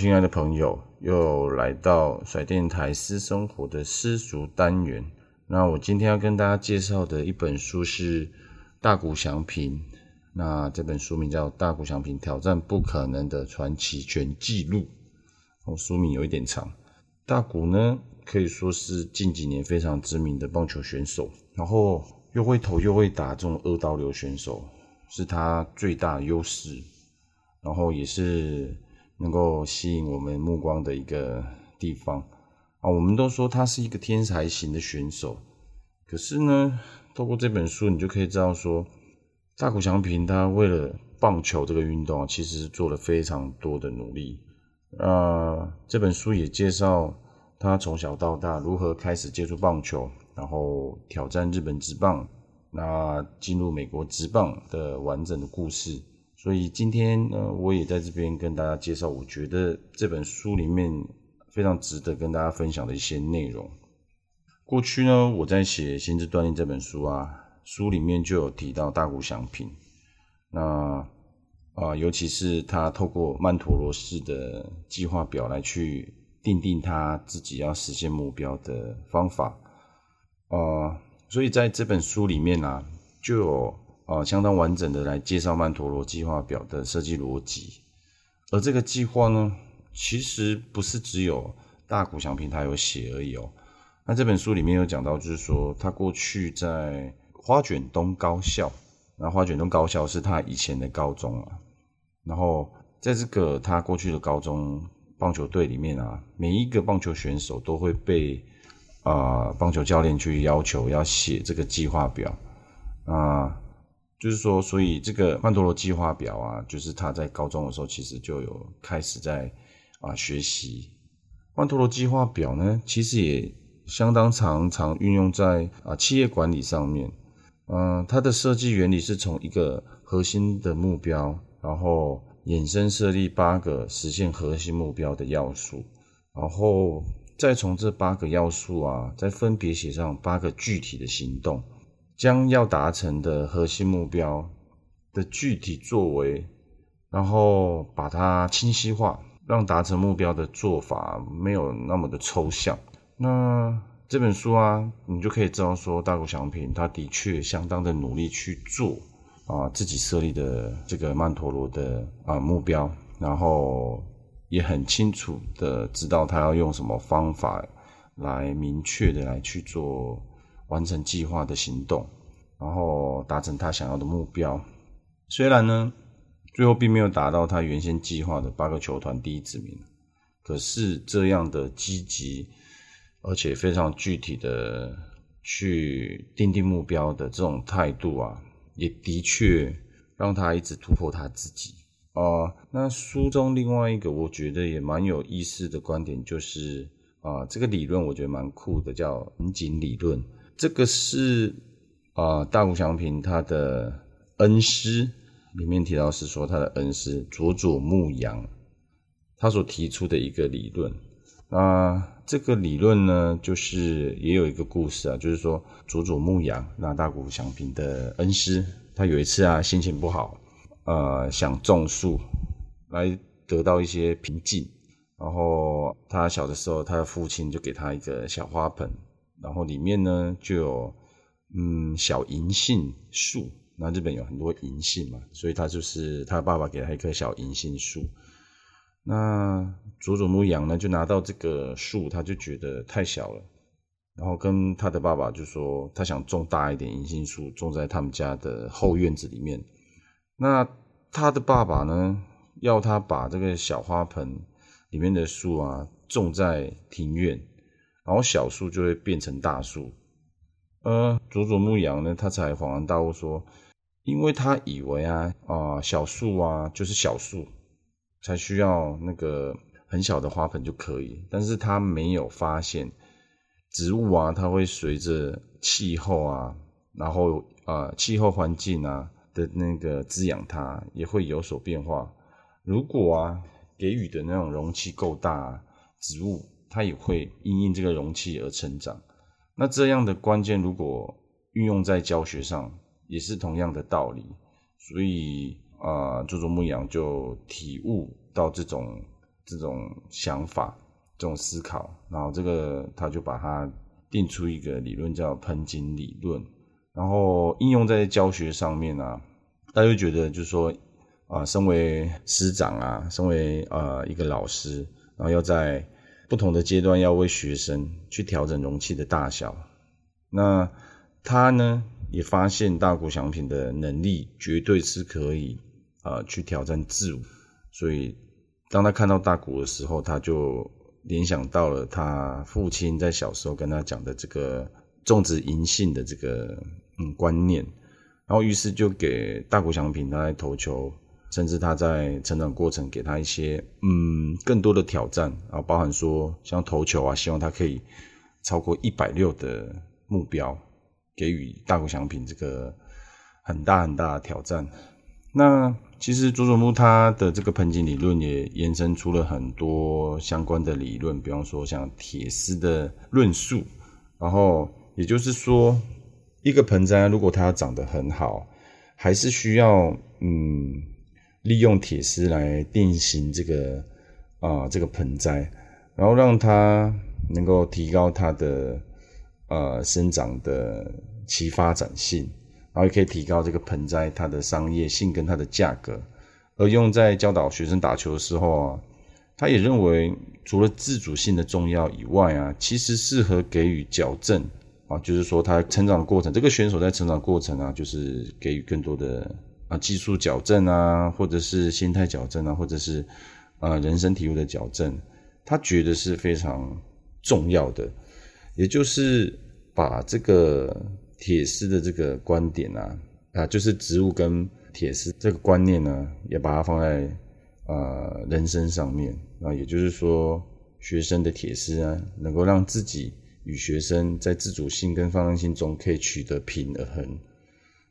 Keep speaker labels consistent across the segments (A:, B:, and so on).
A: 亲爱的朋友，又来到甩电台私生活的私塾单元。那我今天要跟大家介绍的一本书是大谷翔平。那这本书名叫《大谷翔平挑战不可能的传奇全纪录》。哦，书名有一点长。大谷呢，可以说是近几年非常知名的棒球选手，然后又会投又会打这种二刀流选手，是他最大的优势。然后也是。能够吸引我们目光的一个地方啊，我们都说他是一个天才型的选手，可是呢，透过这本书，你就可以知道说，大谷翔平他为了棒球这个运动，其实做了非常多的努力。啊，这本书也介绍他从小到大如何开始接触棒球，然后挑战日本职棒，那进入美国职棒的完整的故事。所以今天呢，我也在这边跟大家介绍，我觉得这本书里面非常值得跟大家分享的一些内容。过去呢，我在写《心智锻炼》这本书啊，书里面就有提到大谷祥平。那啊，尤其是他透过曼陀罗式的计划表来去定定他自己要实现目标的方法啊，所以在这本书里面啊，就有。啊，相当完整的来介绍曼陀罗计划表的设计逻辑，而这个计划呢，其实不是只有大谷翔平他有写而已哦。那这本书里面有讲到，就是说他过去在花卷东高校，那花卷东高校是他以前的高中啊。然后在这个他过去的高中棒球队里面啊，每一个棒球选手都会被啊、棒球教练去要求要写这个计划表啊。就是说，所以这个曼陀罗计划表啊，就是他在高中的时候其实就有开始在啊学习曼陀罗计划表呢，其实也相当常常运用在啊企业管理上面。嗯，它的设计原理是从一个核心的目标，然后衍生设立八个实现核心目标的要素，然后再从这八个要素啊，再分别写上八个具体的行动。将要达成的核心目标的具体作为，然后把它清晰化，让达成目标的做法没有那么的抽象。那这本书啊，你就可以知道说，大谷祥平他的确相当的努力去做啊自己设立的这个曼陀罗的啊目标，然后也很清楚的知道他要用什么方法来明确的来去做。完成计划的行动，然后达成他想要的目标。虽然呢，最后并没有达到他原先计划的八个球团第一指名，可是这样的积极而且非常具体的去订定目标的这种态度啊，也的确让他一直突破他自己啊、那书中另外一个我觉得也蛮有意思的观点就是啊、这个理论我觉得蛮酷的，叫藤井理论。这个是啊，大谷祥平他的恩师里面提到是说他的恩师佐佐木阳他所提出的一个理论。那这个理论呢，就是也有一个故事啊，就是说佐佐木阳那大谷祥平的恩师，他有一次啊心情不好，呃想种树来得到一些平静，然后他小的时候，他的父亲就给他一个小花盆。然后里面呢就有嗯小银杏树，那日本有很多银杏嘛，所以他就是他爸爸给他一棵小银杏树。那佐佐木阳呢就拿到这个树，他就觉得太小了，然后跟他的爸爸就说，他想种大一点银杏树，种在他们家的后院子里面。那他的爸爸呢，要他把这个小花盆里面的树啊种在庭院，然后小树就会变成大树。呃，佐佐木阳呢，他才恍然大悟说，因为他以为啊啊、小树啊就是小树，才需要那个很小的花盆就可以，但是他没有发现植物啊，它会随着气候啊，然后啊、气候环境啊。的那个滋养它也会有所变化。如果啊给予的那种容器够大，植物它也会因应这个容器而成长。那这样的关键如果运用在教学上，也是同样的道理。所以啊，佐佐木阳就体悟到这种这种想法、这种思考，然后这个他就把它定出一个理论，叫盆景理论。然后应用在教学上面啊，大家觉得就是说啊，身为师长啊，身为啊一个老师，然后要在不同的阶段要为学生去调整容器的大小。那他呢也发现大谷翔平的能力绝对是可以啊去挑战自我，所以当他看到大谷的时候，他就联想到了他父亲在小时候跟他讲的这个。种植银杏的这个嗯观念，然后于是就给大谷翔平他在投球，甚至他在成长过程给他一些嗯更多的挑战，然后包含说像投球啊，希望他可以超过一百六的目标，给予大谷翔平这个很大很大的挑战。那其实佐佐木他的这个盆景理论也延伸出了很多相关的理论，比方说像铁丝的论述，然后。也就是说，一个盆栽如果它要长得很好，还是需要嗯利用铁丝来定型这个啊、这个盆栽，然后让它能够提高它的呃生长的其发展性，然后也可以提高这个盆栽它的商业性跟它的价格。而用在教导学生打球的时候啊，他也认为除了自主性的重要以外啊，其实适合给予矫正。啊，就是说他成长过程，这个选手在成长过程啊，就是给予更多的啊技术矫正啊，或者是心态矫正啊，或者是啊人生体悟的矫正，他觉得是非常重要的。也就是把这个铁丝的这个观点啊，啊，就是植物跟铁丝这个观念呢，也把它放在啊人生上面啊，也就是说，学生的铁丝啊，能够让自己。与学生在自主性跟方向性中可以取得平衡，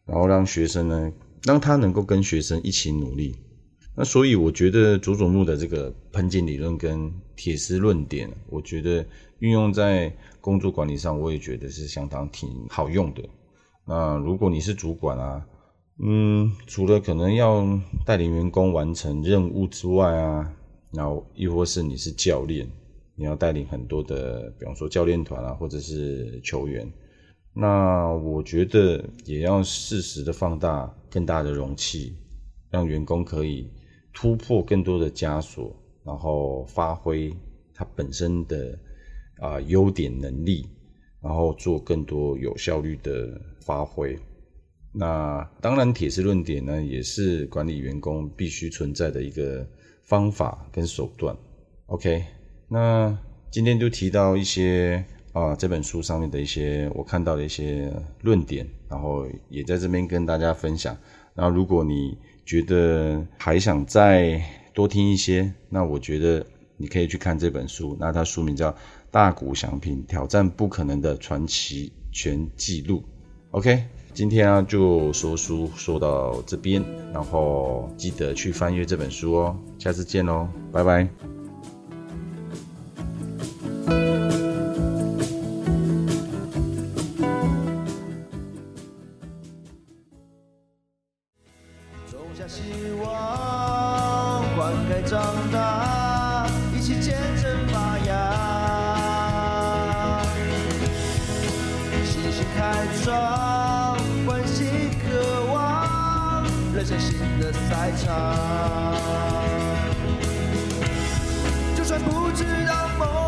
A: 然后让学生呢，让他能够跟学生一起努力。那所以我觉得佐佐木的这个盆景理论跟铁丝论点，我觉得运用在工作管理上，我也觉得是相当挺好用的。那如果你是主管啊，嗯，除了可能要带领员工完成任务之外啊，然后亦或是你是教练。你要带领很多的，比方说教练团啊，或者是球员，那我觉得也要适时的放大更大的容器，让员工可以突破更多的枷锁，然后发挥他本身的啊优点能力，然后做更多有效率的发挥。那当然，铁丝论点呢，也是管理员工必须存在的一个方法跟手段。OK。那今天就提到一些啊，这本书上面的一些我看到的一些论点，然后也在这边跟大家分享。那如果你觉得还想再多听一些，那我觉得你可以去看这本书。那它书名叫《大谷翔平挑战不可能的传奇全纪录》。OK，今天啊就说书说到这边，然后记得去翻阅这本书哦。下次见喽，拜拜。
B: 掌关心渴望热血新的赛场。就算不知道梦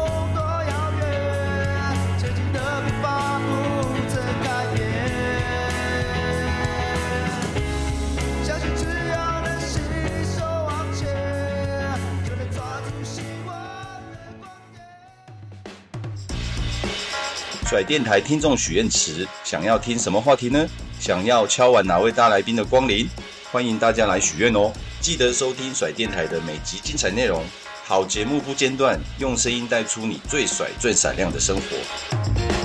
A: 甩电台听众许愿池，想要听什么话题呢？想要敲完哪位大来宾的光临？欢迎大家来许愿哦！记得收听甩电台的每集精彩内容，好节目不间断，用声音带出你最甩最闪亮的生活。